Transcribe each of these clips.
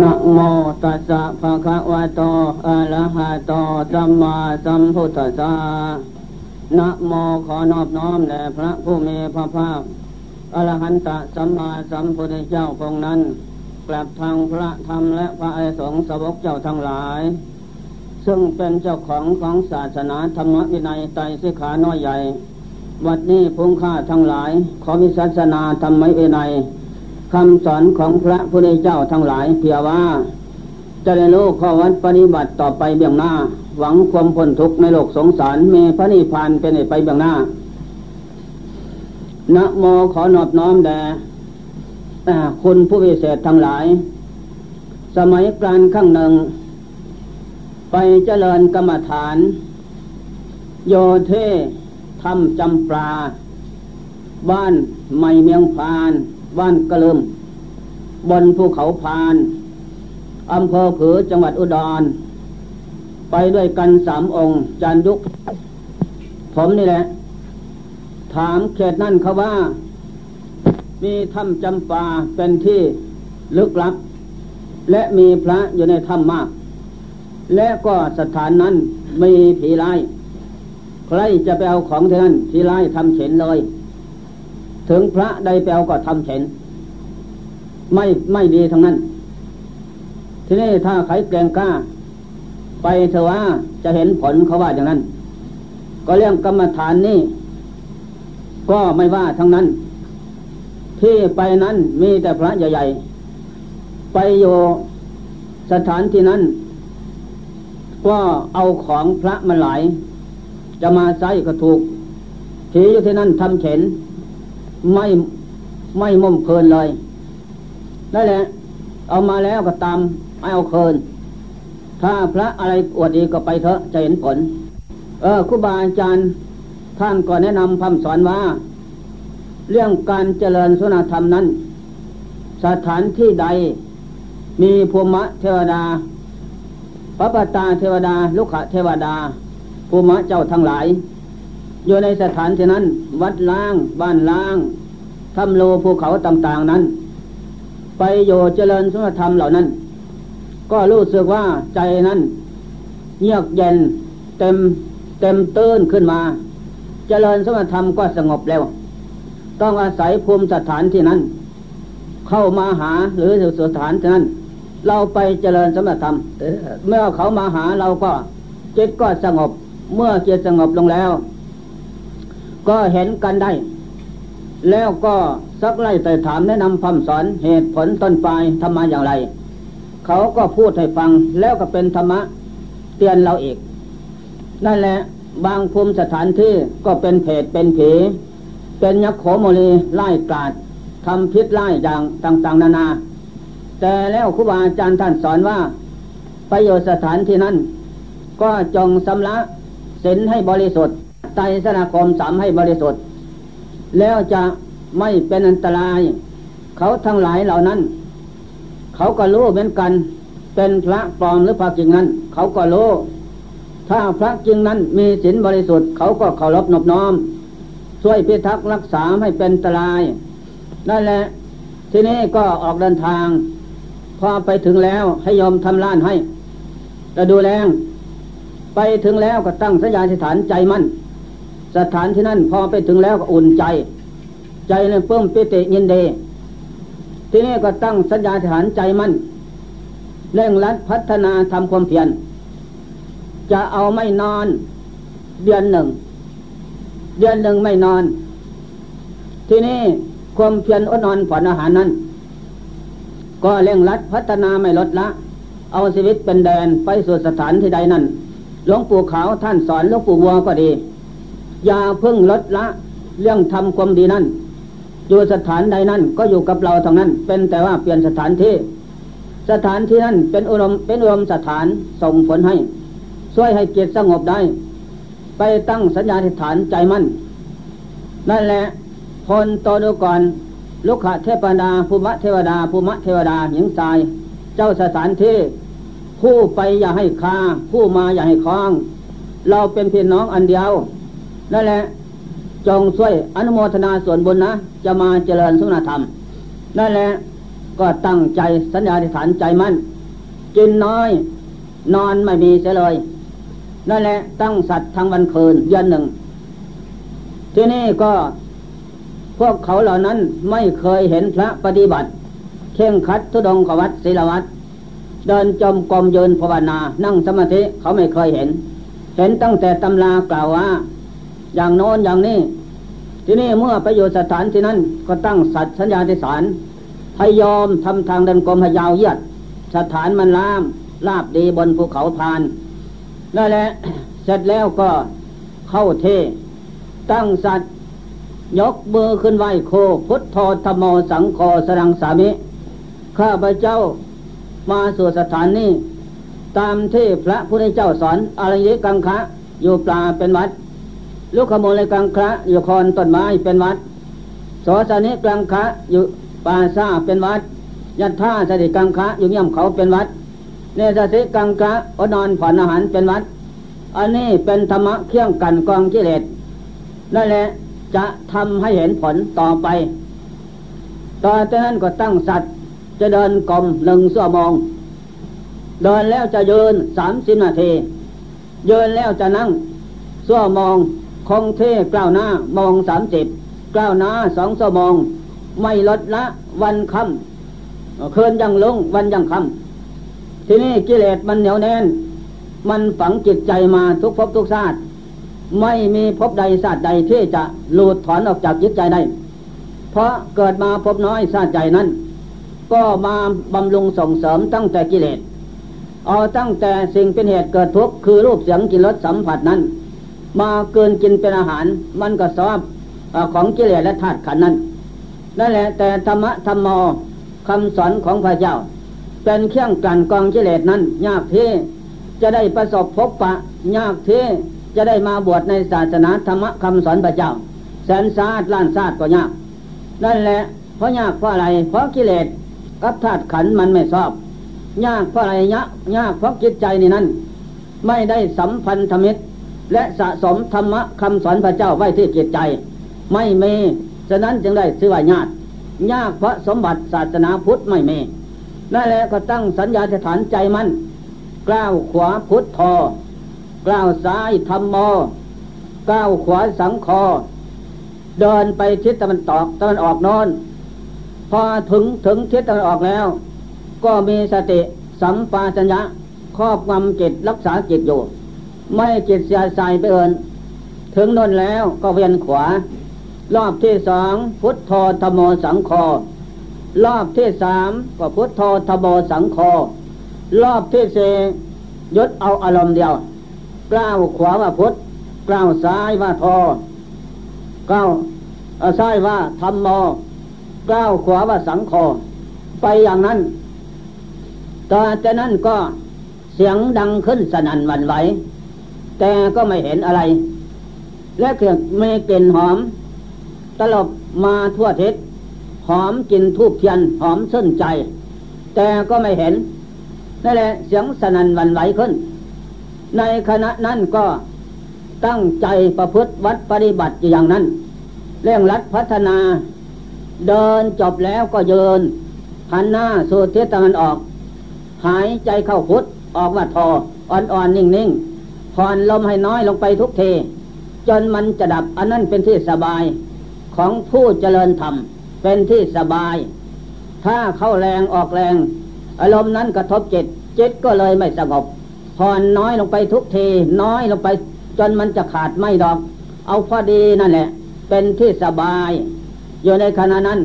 นะโมตัสสะภะคะวะโต อะระหะโต สัมมาสัมพุทธัสสะนะโมขอนอบน้อมแด่พระผู้มีพระภาค อรหันตสัมมาสัมพุทธเจ้าองค์นั้น กลับทางพระธรรมและพระอริสงสาวกเจ้าทั้งหลาย ซึ่งเป็นเจ้าของของศาสนาธรรมวินัยไตรสิขาน้อยใหญ่ วัดนี้พุงค่าทั้งหลาย ขอมีศาสนาธรรมวินัย คำสอนของพระพุทธเจ้าทั้งหลายเพียว่า จะได้รู้ข้อวัดปฏิบัติต่อไปเบื้องหน้า หวังความพ้นทุกข์ในโลกสงสารเมพระนิพพานเป็นไปเบื้องหน้านะโมขอนอบน้อมแด่คุณผู้วิเศษทั้งหลาย สมัยกลางข้างหนึ่ง ไปเจริญกรรมฐาน โยเททำจำปลาบ้านไม่เมียงพาน บ้านกระลิมบนภูเขาพานอำเภอผือจังหวัดอุดร ไปด้วยกันสามองค์ จานยุกผมนี่แหละ ถามเขตนั่นเขาว่า มีถ้ำจำปาเป็นที่ลึกลับ และมีพระอยู่ในถ้ำมาก และก็สถานนั้นมีผีร้าย ใครจะไปเอาของที่นั่นผีร้ายทำเฉนเลย ถึงพระใดแปลก็ทำเฉนไม่ไม่ดีทั้งนั้น ทีนี้ถ้าใครแกงกล้า ไปเถอะว่าจะเห็นผลเขาว่าอย่างนั้น ก็เรื่องกรรมฐานนี่ก็ไม่ว่าทั้งนั้น ที่ไปนั้นมีแต่พระใหญ่ๆไปอยู่สถานที่นั้น ก็เอาของพระมาหลาย จะมาใส่ก็ถูกทีอยู่ที่นั่นทำเฉน ไม่ไม่มุ่มเพลินเลยนั่นแหละ เอามาแล้วก็ตามไม่เอาเคิน ถ้าพระอะไรอวดดีก็ไปเถอะจะเห็นผล เออครูบาอาจารย์ท่านก็แนะนำคำสอนว่า เรื่องการเจริญสุนธรรมนั้น สถานที่ใด มีภูมิเทวดาพระปตาเทวดา ลุขะเทวดาภูมิเจ้าทั้งหลาย อยู่ในสถานที่นั้น วัดล้าง บ้านล้างทำโลภูเขาต่างๆนั้น ไปโยเจริญสุนธรรมเหล่านั้น ก็รู้สึกว่าใจนั้น เยือกเย็นเต็มเต็มตื้นขึ้นมา เจริญสุนธรรมก็สงบแล้ว ต้องอาศัยภูมิสถานที่นั้น เข้ามาหาหรือสถานที่นั้น เราไปเจริญสมธรรมเมื่อเขามาหาเราก็จิตก็สงบ เมื่อจิตสงบลงแล้ว ก็เห็นกันได้ แล้วก็สักไล่แต่ถามแนะนำคำสอนเหตุผลต้นปลายทำมาอย่างไร เขาก็พูดให้ฟังแล้วก็เป็นธรรมะเตือนเราอีก นั่นแหละบางภูมิสถานที่ก็เป็นเพศเป็นผี เป็นยักษ์โขโมลีไล่กาดทำพิษไล่อย่างต่าง ๆ นานา แต่แล้วครูบาอาจารย์ท่านสอนว่า ประโยชน์สถานที่นั้น ก็จงสำละศีลให้บริสุทธิ์ ไตรสนาคมสามให้บริสุทธิ์ แล้วจะไม่เป็นอันตราย เขาทั้งหลายเหล่านั้น เขาก็รู้เหมือนกัน เป็นพระปลอมหรือพระจริงนั้น เขาก็รู้ถ้าพระจริงนั้นมีศีลบริสุทธิ์เขาก็เคารพนบน้อม ช่วยพิทักษ์รักษาให้เป็นอันตรายนั่นแหละทีนี้ก็ออกเดินทาง พอไปถึงแล้วให้ยอมทำล้านให้จะดูแลไปถึงแล้วก็ตั้งสัญญาธิษฐานใจมั่น สถานที่นั่นพอไปถึงแล้วก็อุ่นใจ ใจเลยเพิ่มปิติยินดีทีนี้ก็ตั้งสัญญาฐานใจมั่นเร่งรัดพัฒนาทำความเพียรจะเอาไม่นอน เดือนหนึ่ง เดือนหนึ่งไม่นอน ทีนี้ความเพียรอดนอนผ่อนอาหารนั้น ก็เร่งรัดพัฒนาไม่ลดละ เอาชีวิตเป็นแดนไปสู่สถานที่ใดนั้นหลวงปู่ขาวท่านสอนหลวงปู่วัวก็ดี อย่าเพิ่งลดละ เรื่องทำความดีนั้นอยู่สถานใดนั้นก็อยู่กับเราทางนั้น เป็นแต่ว่าเปลี่ยนสถานที่ สถานที่นั้นเป็นอุดมเป็นอุดมสถานส่งผลให้ ช่วยให้จิตสงบได้ ไปตั้งสัญญาธิฐานใจมั่น นั่นแหละพลตดูก่อนลุกขะเทพดาภูมะเทวดาภูมะเทวดาหญิงทราย เจ้าสถานที่ผู้ไปอย่าให้คาผู้มาอย่าให้คล้อง เราเป็นพี่น้องอันเดียว นั่นแหละ จงช่วยอนุโมทนาส่วนบุญนะ จะมาเจริญสุนธรรม นั่นแหละก็ตั้งใจสัญญาธิษฐานใจมั่น กินน้อย นอนไม่มีเสียเลย นั่นแหละ ตั้งสัตว์ทั้งวันคืนเดือนหนึ่ง ที่นี่ก็พวกเขาเหล่านั้นไม่เคยเห็นพระปฏิบัติ เข่งคัดทุดงขวัตศิลวัตเดินจมกรมยืนภาวนา นั่งสมาธิเขาไม่เคยเห็น เห็นตั้งแต่ตำรากล่าวว่า อย่างโน้นอย่างนี้ ที่นี่เมื่อไปอยู่สถานที่นั้นก็ตั้งสัตว์สัญญาธิสารพยอมทำทางเดินกรมพยาวเยียด สถานมันล่ามลาบดีบนภูเขาพานนั่นแหละเสร็จแล้วก็เข้าเท ตั้งสัตว์ยกมือขึ้นไหวโค พุทโธธโมสังโฆสรังสามิ ข้าพเจ้ามาสู่สถานนี้ ตามที่พระพุทธเจ้าสอนอารยิกังคะ อยู่ปลาเป็นวัด ลูกขโมยกังคะอยู่คอนต้นไม้เป็นวัดโสสนิกังคะอยู่ป่าซาเป็นวัด ยัตท่าสติกังคะอยู่เงี่ยมเขาเป็นวัดเนสสิกังคะอนอนผ่อนอาหารเป็นวัด อันนี้เป็นธรรมะเคี่ยงกันกองกิเลสนั่นแหละจะทำให้เห็นผลต่อไปต่อจากนั้นก็ตั้งสัตว์จะเดินกลมหนึ่งสั่วมองเดินแล้วจะยืนสามสิบนาทียืนแล้วจะนั่งสั่วมอง คงเทกล้าวหน้ามองสามสิบกล้าวหน้าสองสมอง ไม่ลดละวันคำคืนยังลงวันยังคำทีนี้กิเลสมันเหนียวแน่น มันฝังจิตใจมาทุกภพทุกชาติไม่มีภพใดศาตร์ใดที่จะหลุดถอนออกจากจิตใจได้ เพราะเกิดมาพบน้อยศาตร์ใจนั้น ก็มาบำรุงส่งเสริมตั้งแต่กิเลส เอาตั้งแต่สิ่งเป็นเหตุเกิดทุกข์คือรูปเสียงกินรสสัมผัสนั้น มาเกินกินเป็นอาหาร มันก็สอบของกิเลสและธาตุขันนั้นนั่นแหละแต่ธรรมะธรรมโมคำสอนของพระเจ้า เป็นเครื่องกันกองกิเลสนั้น ยากที่จะได้ประสบพบปะ ยากที่จะได้มาบวชในศาสนาธรรมะคำสอนพระเจ้าแสนซาดล้านซาดก็ยาก นั่นแหละเพราะยากเพราะอะไร เพราะกิเลสกับธาตุขันมันไม่ชอบ ยากเพราะอะไรยากยากเพราะจิตใจนี่นั้น ไม่ได้สัมพันธมิตร และสะสมธรรมะคำสอนพระเจ้าไว้ที่จิตใจ ไม่มีฉะนั้นจึงได้ชื่อว่ายากยากพระสมบัติศาสนาพุทธไม่มีนั่นแหละก็ตั้งสัญญาสถานใจมันกล้าวขวาพุทธทอก้าวซ้ายธรรมโมก้าวขวาสังคอ เดินไปทิศตะวันตกตะวันออกนอน พอถึงถึงทิศตะวันออกแล้ว ก็มีสติสัมปาชัญญะครอบงำจิตรักษาจิตอยู่ ไม่จิตเสียใส่ไปเอินถึงนนแล้วก็เวียนขวา รอบที่สองพุทโธธโมสังคอรอบที่สามก็พุทโธธโมสังคอรอบที่สี่ยศเอาอารมณ์เดียวกล้าวขวาว่าพุทธกล้าวซ้ายว่าทอกล้าวซ้ายว่าธรรมโมกล้าวขวาว่าสังคอไปอย่างนั้นต่อจากนั้นก็เสียงดังขึ้นสนั่นวันไหว แต่ก็ไม่เห็นอะไร และเกลือไม่กลิ่นหอม ตลบมาทั่วทิศหอมกินทูบเทียนหอมเส้นใจ แต่ก็ไม่เห็นนั่นแหละเสียงสนั่นวันไหวขึ้น ในขณะนั้นก็ตั้งใจประพฤติวัดปฏิบัติอย่างนั้น เร่งรัดพัฒนา เดินจบแล้วก็เยินหันหน้าสู่ทิศตะวันออก หายใจเข้าพุทธออกมาทออ่อนๆนิ่งๆ ผ่อนลมให้น้อยลงไปทุกเทจนมันจะดับอันนั้นเป็นที่สบายของผู้เจริญธรรมเป็นที่สบาย ถ้าเข้าแรงออกแรง อารมณ์นั้นกระทบจิตจิตก็เลยไม่สงบผ่อนน้อยลงไปทุกทีน้อยลงไป จนมันจะขาดไม่ดอก เอาพอดีนั่นแหละ เป็นที่สบาย อยู่ในขณะนั้น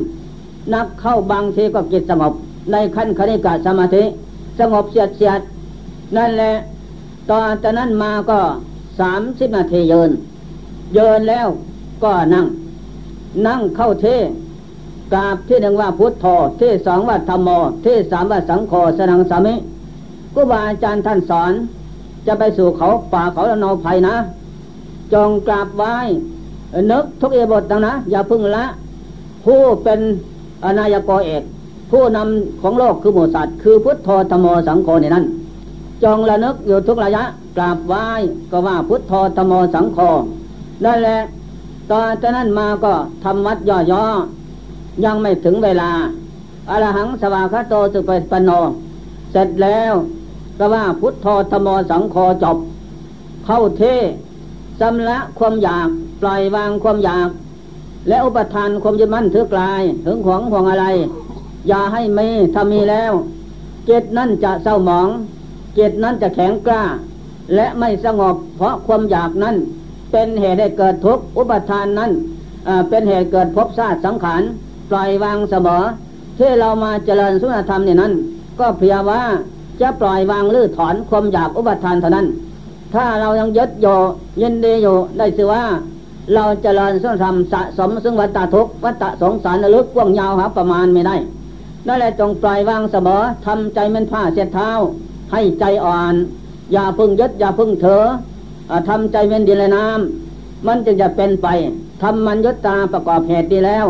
นักเข้าบางทีก็จิตสงบ ในขั้นคณิกาสมาธิ สงบเสียดเสียดนั่นแหละ ตอนจากนั้นมาก็สามสิบนาทีเยิน เยินแล้วก็นั่ง นั่งเข้าเทกราบที่หนึ่งว่าพุทโธที่สองว่าธรรมโมที่สามว่าสังโฆสนังสามิครูบาอาจารย์ท่านสอน จะไปสู่เขาป่าเขาละนอภัยนะ จงกราบไหว้นึกทุกเอบทดังนะ อย่าพึ่งละ ผู้เป็นอนายกเอก ผู้นำของโลกคือหมูสัตว์ คือพุทธโธธโมสังโฆในนั้น จงระนึกอยู่ทุกระยะกราบไหว้ก็ว่าพุทธโธธโมสังโฆนั่นแหละตอนจากนั้นมาก็ทำวัดย่อๆยังไม่ถึงเวลาอรหังสวาคาโตสุปปโน เสร็จแล้วก็ว่าพุทโธธโมสังโฆจบ เข้าเทสำละความอยากปล่อยวางความอยาก และอุปทานความยึดมั่นถือกลายถึงของของอะไร อย่าให้มีถ้ามีแล้วเจตนั่นจะเศร้าหมอง จตนั้นจะแข็งกล้า และไม่สงบเพราะความอยากนั้น เป็นเหตุให้เกิดทุกข์อุปทานนั้นเป็นเหตุเกิดภพชาติสังขารปล่อยวางเสมอที่เรามาเจริญสุนทรธรรมเนี่ยนั้น ก็เพียงว่าจะปล่อยวางลื้อถอนความอยากอุปทานเท่านั้น ถ้าเรายังยึดโยยินดีอยู่ได้สิว่า เราเจริญสุนทรธรรมสะสมซึ่งวัตตทุกวัตตสงสารลึกกว้างยาวหาประมาณไม่ได้นั่นแหละจงปล่อยวางเสมอทำใจเป็นผ้าเช็ดเท้า ให้ใจอ่อน อย่าพึ่งยึดอย่าพึ่งเถอทำใจเป็นดินและน้ำมันจึงจะเป็นไปทำมันยศตาประกอบเหตุดีแล้ว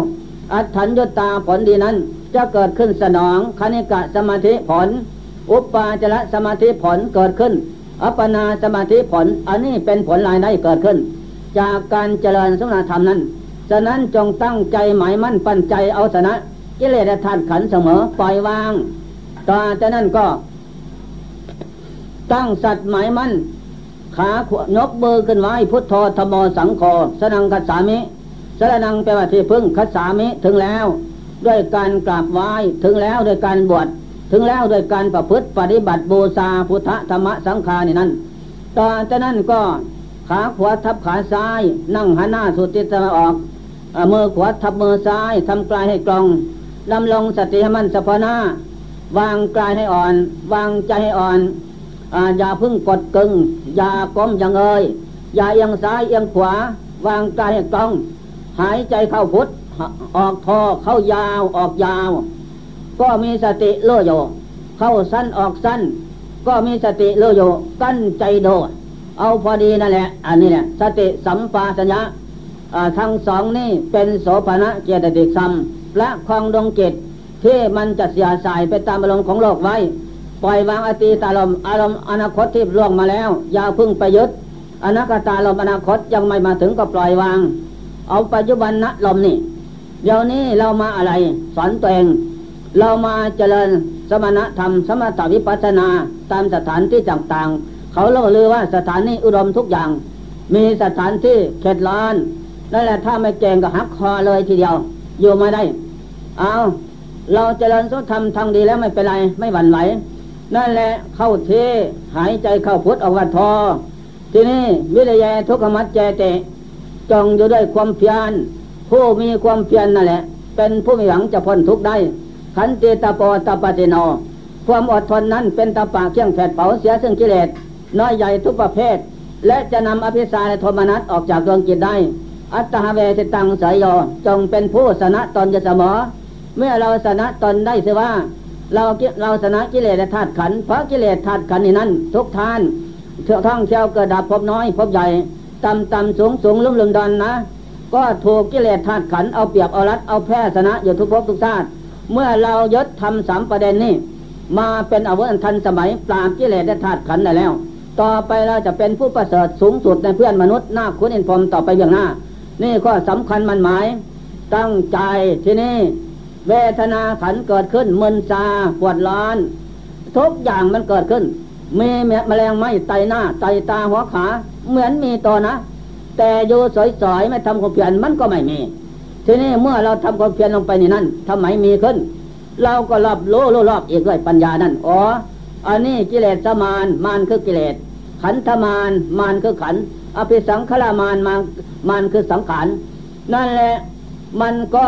อัตถัญยศตาผลดีนั้น จะเกิดขึ้นสนองคณิกะสมาธิผล อุปปาจระสมาธิผลเกิดขึ้น อัปปนาสมาธิผล อันนี้เป็นผลลายได้เกิดขึ้น จากการเจริญสมณธรรมนั้นฉะนั้นจงตั้งใจหมายมั่นปั้นใจเอาชนะกิเลสธาตุขันเสมอปล่อยวางต่อจากนั้นก็ ตั้งสัตว์หมายมั่นขายกเบอร์ขึ้นไว้พุทโธธโมสังโฆสนังคัสสามิสรนังแปลว่าที่พึ่งคัสสามิถึงแล้ว ด้วยการกราบไหว้ถึงแล้วด้วยการบวชถึงแล้วด้วยการประพฤติปฏิบัติบูชาพุทธธรรมสังฆานี่นั่นต่อจากนั้นก็ขาขวาทับขาซ้าย นั่งหันหน้าสุดทิศตะวันออกมือขวาทับมือซ้ายทำกลายให้กลองดำลงสติให้มันสะพนา วางกายให้อ่อน วางใจให้อ่อน อย่าพึ่งกดกึงอย่าก้มอย่างเอยอย่าเอียงซ้ายเอียงขวา วางกายให้ตรง หายใจเข้าพุทธออกทอเข้ายาวออกยาว ก็มีสติเลื่อยเข้าสั้นออกสั้น ก็มีสติเลื่อยกั้นใจโดเอาพอดีนั่นแหละ อันนี้แหละสติสัมปาสัญญาทั้งสองนี่เป็นโสภณะเจตติสัมและคลองดวงจิตที่มันจะเสียสายไปตามอารมณ์ของโลกไว้ ปล่อยวางอตีตาลมอารมณ์อนาคตที่ล่วงมาแล้วอย่าพึ่งไปยึดอนาคตาลมอนาคตยังไม่มาถึงก็ปล่อยวาง เอาปัจจุบันนะลมนี่เดี๋ยวนี้เรามาอะไร สอนตัวเอง เรามาเจริญสมณธรรม สมถวิปัสนาตามสถานที่ต่างๆ เขาเล่าลือว่าสถานนี้อุดมทุกอย่าง มีสถานที่เขตล้านนั่นแหละถ้าไม่เก่งก็หักคอเลยทีเดียว อยู่ม่ได้ เอาเราเจริญสุธรรมทางดีแล้วไม่เป็นไร ไม่หวั่นไหว นั่นแหละเข้าเทหายใจเข้าพุทธออกวัดทอ ที่นี่วิริยะทุกขมัดเจเตจงอยู่ด้วยความเพียรผู้มีความเพียรนนั่นแหละ เป็นผู้มีหวังจะพ้นทุกข์ได้ ขันติตาปอตาปฏิโนความอดทนนั้นเป็นตาปากเคี่ยงแผดเผาเสียซึ่งกิเลสน้อยใหญ่ทุกประเภท และจะนำอภิสารโทมนัสออกจากดวงจิตได้ อัตตาเวสิตังสายโยจงเป็นผู้สนะตนจะเสมอ เมื่อเราสนะตนได้เสียว่า เราเราชนะกิเลสธาตุขันเพราะกิเลสธาตุขันนี่นั้น ทุกทานเถื่อท่องเที่ยวเกิดดับพบน้อยพบใหญ่ต่ำต่ำสูงสูงลุ่มลุ่มดอนนะ ก็ถูกกิเลสธาตุขันเอาเปรียบเอารัดเอาแพ้ชนะอยู่ทุกภพทุกชาติเมื่อเรายศทำสามประเด็นนี้มาเป็นอาวุธทันสมัยปราบกิเลสธาตุขันได้แล้ว ต่อไปเราจะเป็นผู้ประเสริฐสูงสุดในเพื่อนมนุษย์หน้าคุณอินพรมต่อไปอย่างหน้า นี่ข้อสำคัญมันหมาย ตั้งใจที่นี่ เวทนาขันเกิดขึ้นมึนซาปวดร้อน ทุกอย่างมันเกิดขึ้น มีแมลงไม้ไตหน้าไตตาหัวขา เหมือนมีตัวนะ แต่อยู่สอยๆไม่ทำความเพียรมันก็ไม่มี ทีนี้เมื่อเราทำความเพียรลงไปในนั้นทำไมมีขึ้น เราก็รอบโลโลรอบอีกด้วยปัญญานั่นอ๋ออันนี้กิเลสมานมานคือกิเลสขันธมานมานคือขันอภิสังขารมานมานมานคือสังขารนั่นแหละมันก็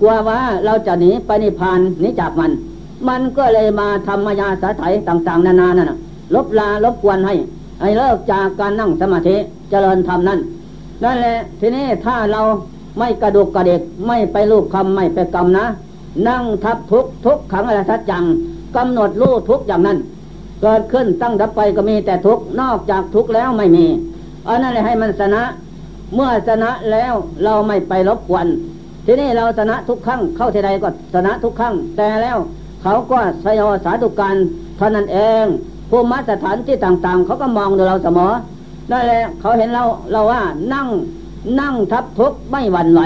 กลัวว่าเราจะหนีไปนิพพานหนีจากมัน มันก็เลยมาทำมายาสาไถต่างๆ นานานั่นลบลาลบกวนให้ให้เลิกจากการนั่งสมาธิเจริญธรรมนั่นนั่นแหละทีนี้ถ้าเราไม่กระดุกกระเดกไม่ไปรูปคำไม่ไปกรรมนะ นั่งทับทุกทุกขังอะไรสัจจังกำหนดรู้ทุกอย่างนั้นเกิดขึ้นตั้งดับไปก็มีแต่ทุกนอกจากทุกแล้วไม่มีอันนั้นเลยให้มันชนะ เมื่อชนะแล้วเราไม่ไปรบกวน ทีนี้เราชนะทุกครั้งเข้าทีใดก็ชนะทุกครั้งแต่แล้วเขาก็สยอสาธุการเท่านั้นเองภูมิสถานที่ต่างๆ เขาก็มองดูเราเสมอนั่นแหละเขาเห็นเราเราว่านั่งนั่งทับทุกไม่หวั่นไหว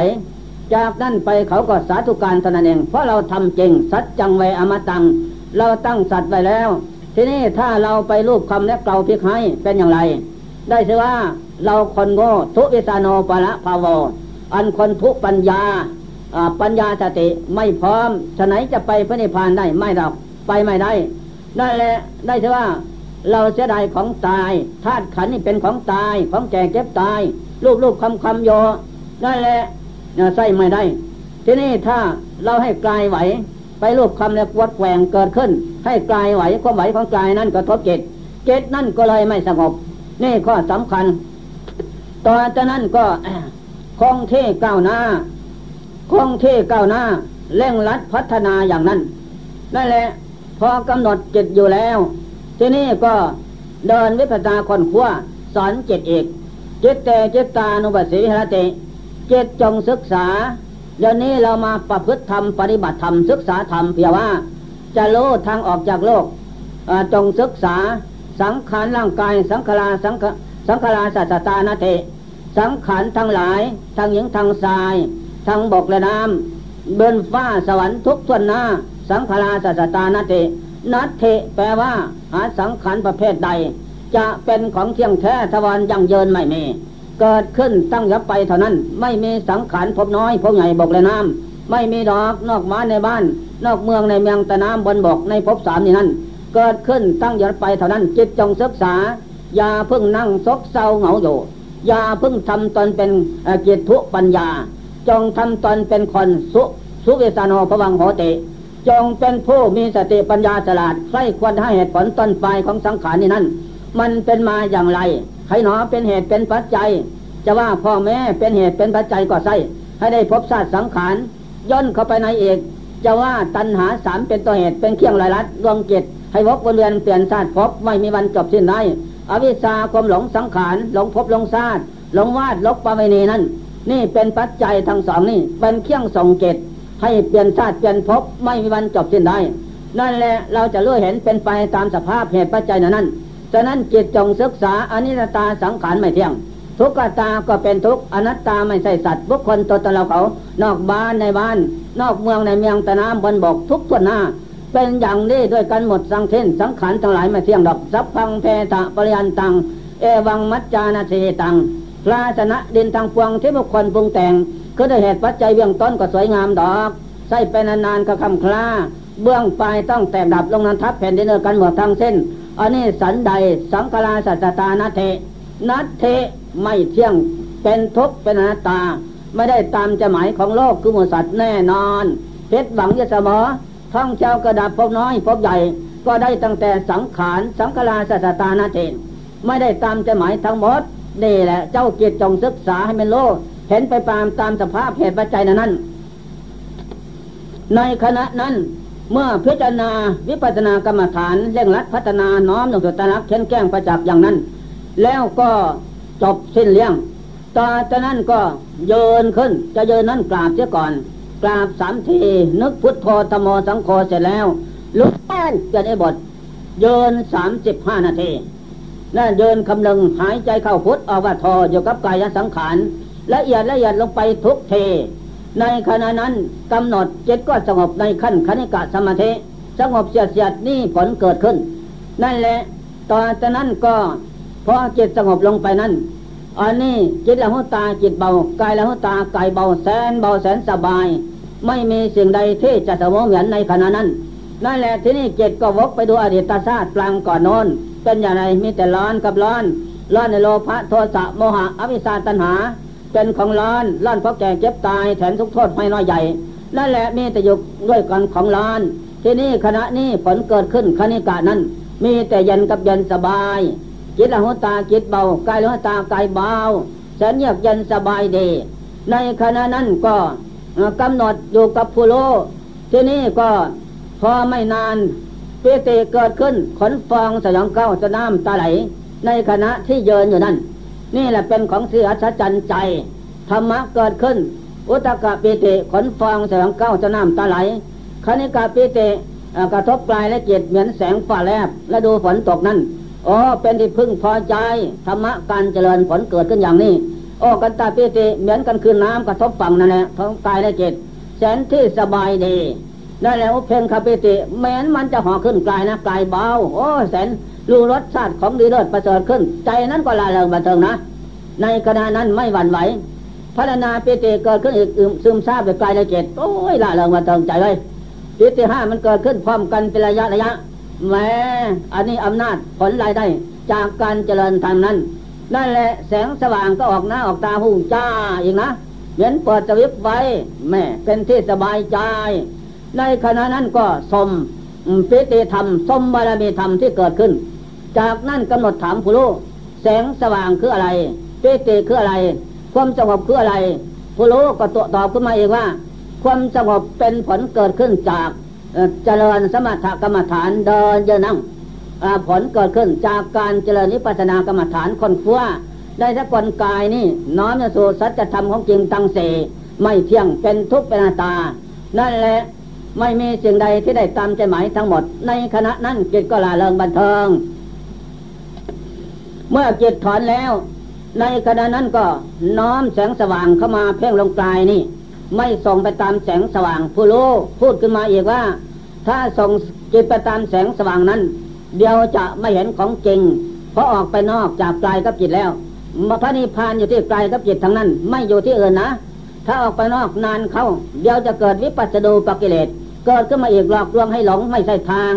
จากนั้นไปเขาก็สาธุการเท่านั้นเอง เพราะเราทำจริงสัจจังไวอมตัง เราตั้งสัตว์ไว้แล้ว ทีนี้ถ้าเราไปรูปคำและเกลาพิกให้เป็นอย่างไร ได้ชื่อว่าเราคนโง่ทุวิสาโนปะละภาว อันคนทุปัญญาปัญญาสติไม่พร้อมฉะไหนจะไปพระนิพพานได้ไม่ดอกไปไม่ได้นั่นแหละได้ชื่อว่า เราเสียดายของตายธาตุขันนี่เป็นของตายของแก่เก็บตายรูปรูปคำคำโยนั่นแหละใส่ไม่ได้ ทีนี้ถ้าเราให้กลายไหว ไปรูปคำแล้ววัดแหวงเกิดขึ้น ให้กลายไหวความไหวของกลายนั้นกระทบเกตเกตนั่นก็เลยไม่สงบ นี่ข้อสำคัญ ต่อจากนั้นก็ คงที่ก้าวหน้าคงที่ก้าวหน้าเร่งรัดพัฒนาอย่างนั้นนั่นแหละพอกำหนดจิตอยู่แล้ว ที่นี้ก็เดินวิปัสสนาคนขั้วสอนจิตเอกจิตเตจิตตานุปัสสิหรติจิตจงศึกษา เดี๋ยวนี้เรามาประพฤติธรรมปฏิบัติธรรมศึกษาธรรมเพียงว่า จะรู้ทางออกจากโลกจงศึกษาสังขารร่างกายสังขารสังสังขารสัตตานาเต สังขารทั้งหลายทั้งหญิงทั้งชายทั้งบกและน้ำเบินฟ้าสวรรค์ทุกส่วนหน้า สังขารสัตตานาเตนัตเทแปลว่าหาสังขารประเภทใด จะเป็นของเที่ยงแท้ทวารยังเยินไม่มี เกิดขึ้นตั้งยับไปเท่านั้น ไม่มีสังขารพบน้อยพบใหญ่บกและน้ำไม่มีดอกนอกม้าในบ้าน นอกเมืองในเมืองตะน้ำบนบกในภพสามนี่นั่นเกิดขึ้นตั้งยับไปเท่านั้นจิตจงศึกษา อย่าเพิ่งนั่งซกเศร้าเหงาอยู่ อย่าเพิ่งทำตนเป็นเกียรตุปัญญา จงทำตนเป็นคนสุสุเวสานพวังโหติจงเป็นผู้มีสติปัญญาฉลาดใครควรให้เหตุผลต้นปลายของสังขารนี่นั่นมันเป็นมาอย่างไรใครหนอเป็นเหตุเป็นปัจจัย จะว่าพ่อแม่เป็นเหตุเป็นปัจจัยก็ใช่ให้ได้พบชาติสังขารย่นเข้าไปในเอกจะว่าตัณหาสามเป็นตัวเหตุเป็นเครื่องลายลัดดวงจิตให้วกวนเวียนเปลี่ยนชาติพบไม่มีวันจบสิ้นได้ อวิชาความหลงสังขารหลงพบหลงชาติหลงวาดลกปะเวณีนั่นนี่เป็นปัจจัยทั้งสองนี่เป็นเครื่องส่งเกตให้เปลี่ยนชาติเปลี่ยนพบไม่มีวันจบสิ้นได้ นั่นแหละเราจะเลื่อเห็นเป็นไปตามสภาพเหตุปัจจัยนั้นฉะนั้นจิตจงศึกษาอนิจจตาสังขารไม่เที่ยง ทุกขตาก็เป็นทุกอนัตตาไม่ใช่สัตว์บุคคลตัวตนเราเขา นอกบ้านในบ้าน นอกเมืองในเมืองตะน้ำบนบกทุกตัวหน้า เป็นอย่างนี้ด้วยกันหมดสังเทนสังขารทั้งหลายไม่เที่ยงดอกสัพพังเพตะปริยันตัง เอวังมัจจานาเทตังพราชนะดินทางพวงที่บุคคลปรุงแต่งก็ได้เหตุปัจจัยเบื้องต้นก็สวยงามดอก ใส่ไปนานๆก็คำคลาเบื้องปลายต้องแตกดับลงนั้นทับแผ่นดินเอกันหมดทั้งเส้นอันนี้สันใดสังกลาสัจตานาเทนัตเทไม่เที่ยงเป็นทุกข์เป็นอนัตตา ไม่ได้ตามจะหมายของโลกคือมูสัตว์แน่นอนเพชรหวังยศมอ ท่องเจ้ากระดับพบน้อยพบใหญ่ก็ได้ตั้งแต่สังขารสังกลาสัจตานาเทไม่ได้ตามจะหมายทั้งหมดนี่แหละ เจ้าเกียรติจงศึกษาให้เป็นโลเห็นไปตามตามสภาพเหตุปัจจัยนั้น ในขณะนั้นเมื่อพิจารณาวิปัสสนากรรมฐานเร่งรัดพัฒนาน้อมลงสู่ตาลักเข็นแก้งประจักษ์อย่างนั้น แล้วก็จบสิ้นเลี้ยงตอจากนั้นก็เยินขึ้นจะเยินนั้นกราบเสียก่อน กราบสามทีนึกพุทโธธโมสังโฆเสร็จแล้วลุกขึ้นเปลี่ยนไอ้บทเยินสามสิบห้านาทีนั่นเยินคำนึงหายใจเข้าพุทออกว่าทออยู่กับกายสังขารละเอียดละเอียดลงไปทุกเท ในขณะนั้นกำหนดจิตก็สงบในขั้นคณิกะสมาธิสงบเสียดเสียดนี่ผลเกิดขึ้น นั่นแหละต่อจากนั้นก็พอจิตสงบลงไปนั้นอันนี้จิตละหุตาจิตเบากายละหุตากายเบาแสนเบาแสนสบาย ไม่มีสิ่งใดที่จะสมองเหมือนในขณะนั้น นั่นแหละที่นี่จิตก็วกไปดูอดีตชาติปลางก่อนโน้น เป็นอย่างไรมีแต่ร้อนกับร้อน ร้อนในโลภะโทสะโมหะอวิชชาตัณหา เป็นของร้อนร้อนเพราะแก่เจ็บตายแถมทุกโทษไม่น้อยใหญ่ นั่นแหละมีแต่ยุกด้วยกันของร้อน ที่นี่ขณะนี้ผลเกิดขึ้นคณิกานั้น มีแต่เย็นกับเย็นสบายจิตละหัวตาจิตเบากายละหัวตากายเบาแสนเยือกเย็นสบายดี ในขณะนั้นก็ กำหนดอยู่กับผู้โลที่นี่ก็พอไม่นานปเตเกิดขึ้นขนฟองสยองเก้าจะน้ำตาไหล ในขณะที่เยินอยู่นั่น นี่แหละเป็นของเสียอัศจรรย์ใจธรรมะเกิดขึ้น อุตกะปิติขนฟองแสงเก้าจะน้ำตาไหลคณิกาปิติกระทบปลายและเกียเหมือนแสงฝ่าแลบและดูฝนตกนั้นอ๋อเป็นที่พึ่งพอใจธรรมะการเจริญผลเกิดขึ้นอย่างนี้ โอกันตาปิติเหมือนกันคือน้ำกระทบฝั่งนั่นแหละท้องกายและจิตแสนที่สบายดีนั่นแหละเพลงคาปิติแม้นมันจะห่อขึ้นกายนะกายเบาโอ้แสนรู้รสชาติของดีเลิศประเสริฐขึ้น ใจนั้นก็ลาเริงบันเทิงนะ ในขณะนั้นไม่หวั่นไหวพัฒนาปิติเกิดขึ้นอีกซึมซาบไปกายและจิตโอ้ยลาเริงบันเทิงใจเลยปิติห้ามันเกิดขึ้นพร้อมกันเป็นระยะระยะแม้อันนี้อำนาจผลรายได้จากการเจริญธรรมนั้น นั่นแหละแสงสว่างก็ออกหน้าออกตาหูจ้าอีกนะเหมือนเปิดสวิตไว้แม่เป็นที่สบายใจ ในขณะนั้นก็สมปิติธรรมสมบารมีธรรมที่เกิดขึ้น จากนั้นกำหนดถามผู้รู้แสงสว่างคืออะไรปิติคืออะไร ความสงบคืออะไรผู้รู้ก็ตตอบขึ้นมาเองว่า ความสงบเป็นผลเกิดขึ้นจากเจริญสมถกรรมฐานเดินเยนั่ง ผลเกิดขึ้นจากการเจริญนิพพานากรรมฐานคนฟัวได้ทั้งกลกายนี่น้อมสู่สัจธรรมของจริงตังเสไม่เที่ยงเป็นทุกข์เป็นนาตา นั่นแหละไม่มีสิ่งใดที่ได้ตามใจหมายทั้งหมด ในขณะนั้นจิตก็ลาเริงบันเทิง เมื่อจิตถอนแล้ว ในขณะนั้นก็น้อมแสงสว่างเข้ามาเพ่งลงกายนี่ ไม่ส่งไปตามแสงสว่างผู้รู้พูดขึ้นมาอีกว่า ถ้าส่งจิตไปตามแสงสว่างนั้น เดียวจะไม่เห็นของจริง เพราะออกไปนอกจากกายกับจิตแล้วมาพระนิพพานอยู่ที่กายกับจิตทั้งนั้น ไม่อยู่ที่อื่นนะ ถ้าออกไปนอกนานเข้า เดียวจะเกิดวิปัสสนูปกิเลสเกิดขึ้นมาอีกหลอกลวงให้หลงไม่ใช่ทาง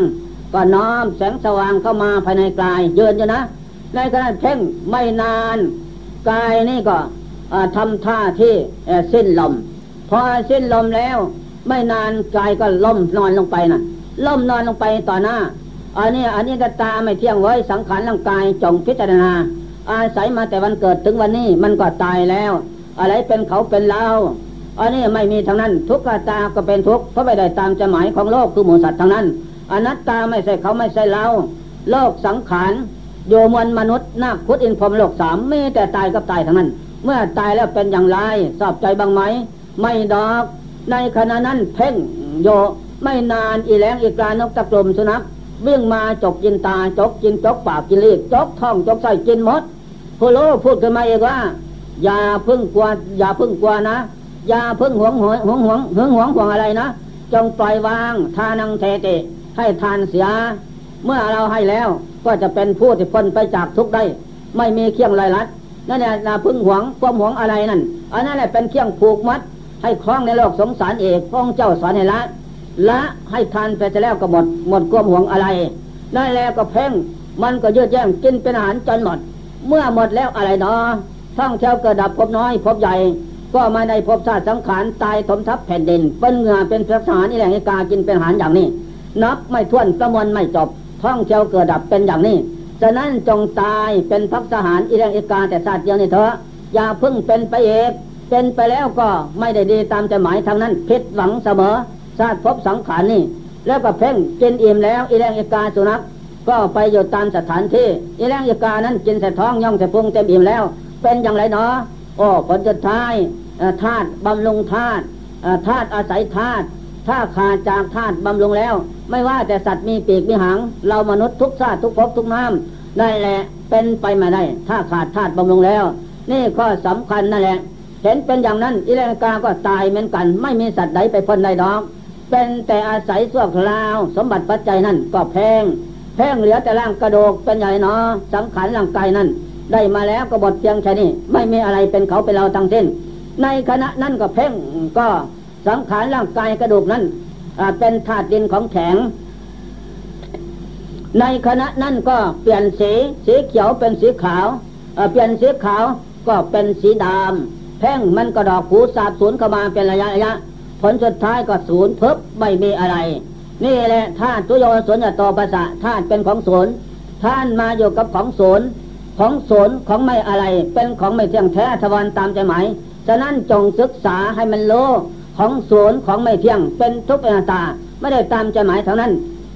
ก็น้อมแสงสว่างเข้ามาภายในกายเยืนอยู่นะ ในขณะเพ่งไม่นานกายนี่ก็ทำท่าที่สิ้นลมพอสิ้นลมแล้ว ไม่นานกายก็ล่มนอนลงไปนะล่มนอนลงไปต่อหน้า อันนี้อันนี้กตาไม่เที่ยงไว้สังขารร่างกายจงพิจารณา อาศัยมาแต่วันเกิดถึงวันนี้มันก็ตายแล้ว อะไรเป็นเขาเป็นเราอันนี้ไม่มีทั้งนั้นทุกขตาก็เป็นทุกข์เพราะไม่ได้ตามจะหมายของโลกคือหมูสัตว์ทั้งนั้นอนัตตาไม่ใช่เขาไม่ใช่เราโลกสังขารโยมวลมนุษย์นาคพุทธอินพรมโลกสามมีแต่ตายกับตายทั้งนั้น เมื่อตายแล้วเป็นอย่างไรสอบใจบ้างไหม ไม่ดอก ในขณะนั้นเพ่งโยไม่นานอีแรงอีกกานกตะกลมสุนัข วิ่งมาจกกินตาจกกินจกปากกินเลีกจกท้องจกใส่กินหมดผู้โลพูดขึ้นมาเองว่า อย่าพึ่งกลัวอย่าพึ่งกลัวนะอย่าพึ่งหวงหวงหวงหวงหวงหวงหวงอะไรนะจงปล่อยวางทานังเทติให้ทานเสีย เมื่อเราให้แล้วก็จะเป็นผู้ที่พ้นไปจากทุกได้ ไม่มีเครื่องลายลัดนั่นแหละนาพึ่งหวงความหวงอะไรนั่นอันนั้นแหละเป็นเครื่องผูกมัด ให้คล้องในโลกสงสารเอกพระองค์เจ้าสอนให้ละ ละให้ทานไปจะแล้วก็หมด หมดความห่วงอะไร ได้แล้วก็เพ่ง มันก็เยืดแย่งกินเป็นอาหารจนหมด เมื่อหมดแล้วอะไรเนาะท่องเที่ยวเกิดดับพบน้อยพบใหญ่ ก็มาในพบชาติสังขารตายถมทับแผ่นดิน เป็นเงือเป็นพระสารนี่แหละให้กากินเป็นอาหารอย่างนี้ นับไม่ถ้วนประมวลไม่จบ ท่องเที่ยวเกิดดับเป็นอย่างนี้ฉะนั้นจงตายเป็นพักสหารอิเรงอิกาแต่ศาสตร์เดียวนี่เถอะอย่าพึ่งเป็นไปเอกเป็นไปแล้วก็ไม่ได้ดีตามใจหมายทางนั้นผิดหวังเสมอ ชาติพบสังขารนี่ แล้วก็เพ่งกินอิ่มแล้วอีแรงอีกาสุนัขก็ไปอยู่ตามสถานที่อีแรงอีกานั้นกินใส่ท้องย่องใส่พุงเต็มอิ่มแล้ว เป็นอย่างไรเนาะโอ้ผลสุดท้ายธาตุบำรุงธาตุธาตุอาศัยธาตุถ้าขาดจากธาตุบำรุงแล้ว ไม่ว่าแต่สัตว์มีปีกมีหาง เรามนุษย์ทุกชาติทุกภพทุกน้ำได้แหละเป็นไปมาได้ ถ้าขาดธาตุบำรุงแล้ว นี่ข้อสำคัญนั่นแหละ เห็นเป็นอย่างนั้นอิเลกาก็ตายเหมือนกัน ไม่มีสัตว์ใดไปพ้นใดดอก เป็นแต่อาศัยส่วคราว สมบัติปัจจัยนั่นก็แพงแพงเหลือแต่ร่างกระดูกเป็นใหญ่เนาะสังขารร่างกายนั่นได้มาแล้วก็บดเพียงแค่นี้ไม่มีอะไรเป็นเขาเป็นเราทั้งสิ้น ในขณะนั้นก็เพ่งก็สังขารร่างกายกระดูกนั้นเป็นธาตุดินของแข็ง ในขณะนั้นก็เปลี่ยนสีสีเขียวเป็นสีขาวเปลี่ยนสีขาวก็เป็นสีดำแพ่งมันก็ดอกผูสาบสูญเข้ามาเป็นระยะระยะ ผลสุดท้ายก็ศูนย์เพิบไม่มีอะไร นี่แหละธาตุตุโยสนยตอภาษาธาตุเป็นของศูนย์ท่านมาอยู่กับของศูนย์ของศูนย์ของไม่อะไร เป็นของไม่เที่ยงแท้ทวันตามใจหมายฉะนั้นจงศึกษาให้มันโลของศูนย์ของไม่เที่ยง เป็นทุกอนัตตาไม่ได้ตามใจหมายเท่านั้น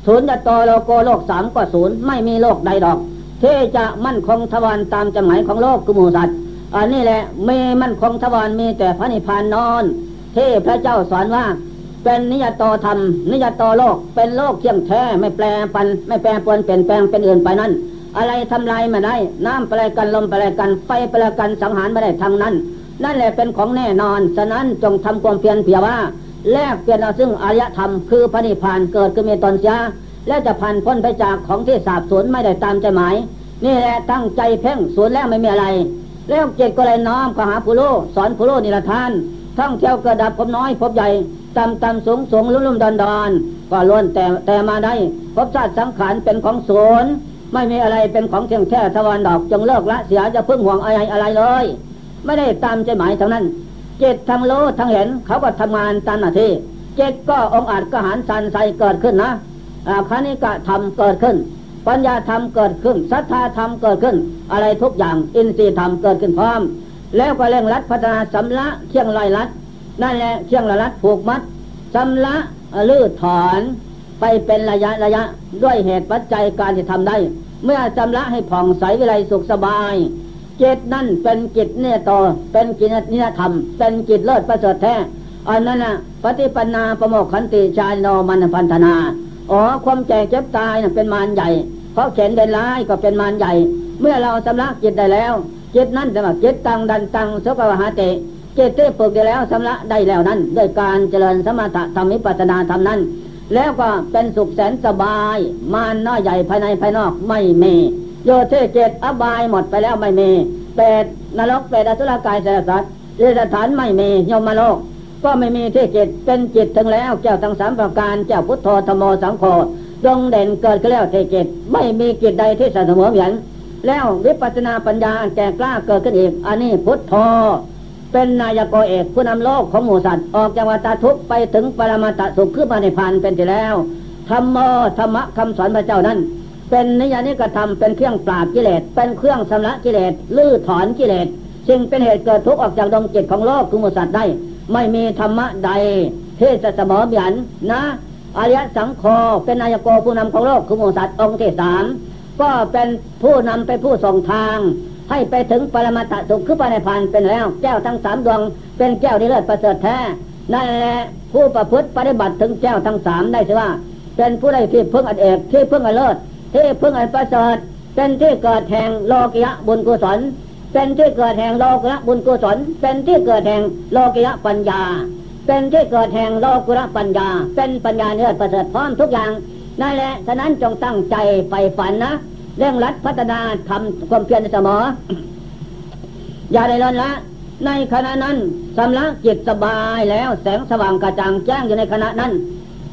ศูนย์จะตโลโกโลกสามก็ศูนย์ไม่มีโลกใดดอกที่จะมั่นคงทวารตามใจหมายของโลกกุมูสัตว์อันนี้แหละไม่มั่นคงทวารมีแต่พระนิพพานนอน ที่พระเจ้าสอนว่า เป็นนิยตธรรม นิยตโลก เป็นโลกเที่ยงแท้ไม่แปรปัน ไม่แปรปวนเปลี่ยนแปลงเป็นอื่นไปนั้น อะไรทำลายมาได้ น้ำประกันลมประกันไฟประกันสังหารไม่ได้ทางนั้น นั่นแหละเป็นของแน่นอน ฉะนั้นจงทำความเพียรเพียว่า แลกเปลี่ยนเอาซึ่งอารยธรรมคือพระนิพพานเกิดขึ้นมีตนเสียและจะพันพ้นไปจากของที่สาบสูญไม่ได้ตามใจหมาย นี่แหละตั้งใจเพ่งสูญแล้วไม่มีอะไร แล้วเจตก็เลยน้อมขหาผู้รู้สอนผู้รู้นิรทาน ท่องเที่ยวกระดับพบน้อยพบใหญ่ต่ำต่ำสูงสูงลุ่มลุ่มดอนดอนก็ล้วนแต่แต่มาได้พบชาติสังขารเป็นของศูนย์ไม่มีอะไรเป็นของเที่ยงแท้ทวันดอกจงเลิกละเสียจะพึ่งห่วงอะไรอะไรเลย ไม่ได้ตามใจหมายเท่านั้น เจตทั้งรู้ทั้งเห็นเขาก็ทำงานตามหน้าที่เจตก็องอาจกหารสันใสเกิดขึ้นนะคณิกะธรรมเกิดขึ้น ปัญญาธรรมเกิดขึ้นศรัทธาธรรมเกิดขึ้น อะไรทุกอย่างอินทรีย์ธรรมเกิดขึ้นพร้อม แล้วก็เร่งรัดพัฒนาสำละเคียงลอยรัดนั่นแหละเคียงลอยรัดผูกมัดสำละลื้อถอนไปเป็นระยะระยะด้วยเหตุปัจจัยการจะทำได้ เมื่อจำละให้ผ่องใสวิไลสุขสบายจิตนั่นเป็นจิตเนี่ยต่อเป็นจิตนิยธรรม เป็นจิตเลิศประเสริฐแท้อันนั้นนะปฏิปันาประโมกขันติชาโนมันพันธนาอ๋อความแก่เจ็บตายนะเป็นมารใหญ่เพราะเข็นเดินร้ายก็เป็นมารใหญ่ เมื่อเราสำลักจิตได้แล้ว จิตนั่นจะว่าจิตตังดันตังสกวหาเตเจตที่ฝึกได้แล้วสำลักได้แล้วนั้นด้วยการเจริญสมถะธรรมิปัสนาธรรมนั้น แล้วก็เป็นสุขแสนสบายมารน้อยใหญ่ภายในภายนอกไม่มีโยเทเจตอบายหมดไปแล้วไม่มีเปรตนรกเปรตอสุรกายเสรสัตว์เรสถานไม่มียมโลก ก็ไม่มีที่จิตเป็นจิตถึงแล้วเจ้าทั้งสามประการเจ้าพุทโธธโมสังโฆดงเด่นเกิดขึ้นแล้วเทจิตไม่มีจิตใดที่เสมอเหมือน แล้ววิปัสนาปัญญาแก่กล้าเกิดขึ้นเอีกอันนี้พุทโธเป็นนายกเอกผู้นำโลกของหมู่สัตว์ออกจากวัฏทุกข์ไปถึงปรมาตสุขขึ้นมาในพันเป็นที่แล้วธรรมโมธรรมะคำสอนพระเจ้านั้น เป็นนิยานิกระทำเป็นเครื่องปราบกิเลสเป็นเครื่องชำระกิเลสลื้อถอนกิเลสจึงเป็นเหตุเกิดทุกข์ออกจากดวงจิตของโลกคือมูสัตว์ได้ ไม่มีธรรมะใดเทศสมอเบียนนะอริยสังโฆเป็นนายกผู้นำของโลกคือมูสัตว์องค์ที่สาม ก็เป็นผู้นำไปผู้ส่งทาง ให้ไปถึงปรมาตสุขคือปในพันเป็นแล้ว แก้วทั้งสามดวง เป็นแก้วที่เลิศประเสริฐแท้นั่นแหละผู้ประพฤติปฏิบัติถึงแก้วทั้งสามได้ใช่ว่า เป็นผู้ได้ที่พึ่งอันเอกที่พึ่งอันเลิศที่พึ่งอันประเสริฐเป็นที่เกิดแห่งโลกิยะบุญกุศลเป็นที่เกิดแห่งโลกุระบุญกุศล เป็นที่เกิดแห่งโลกิยะปัญญา เป็นที่เกิดแห่งโลกุระปัญญา เป็นปัญญาเนื้อประเสริฐพร้อมทุกอย่าง นั่นแหละ ฉะนั้นจงตั้งใจไปฝันนะเรื่องรัดพัฒนาทำความเพียรเสมอ อย่าได้ลนละ ในขณะนั้นสำลักจิตสบายแล้วแสงสว่างกระจ่างแจ้งอยู่ในขณะนั้น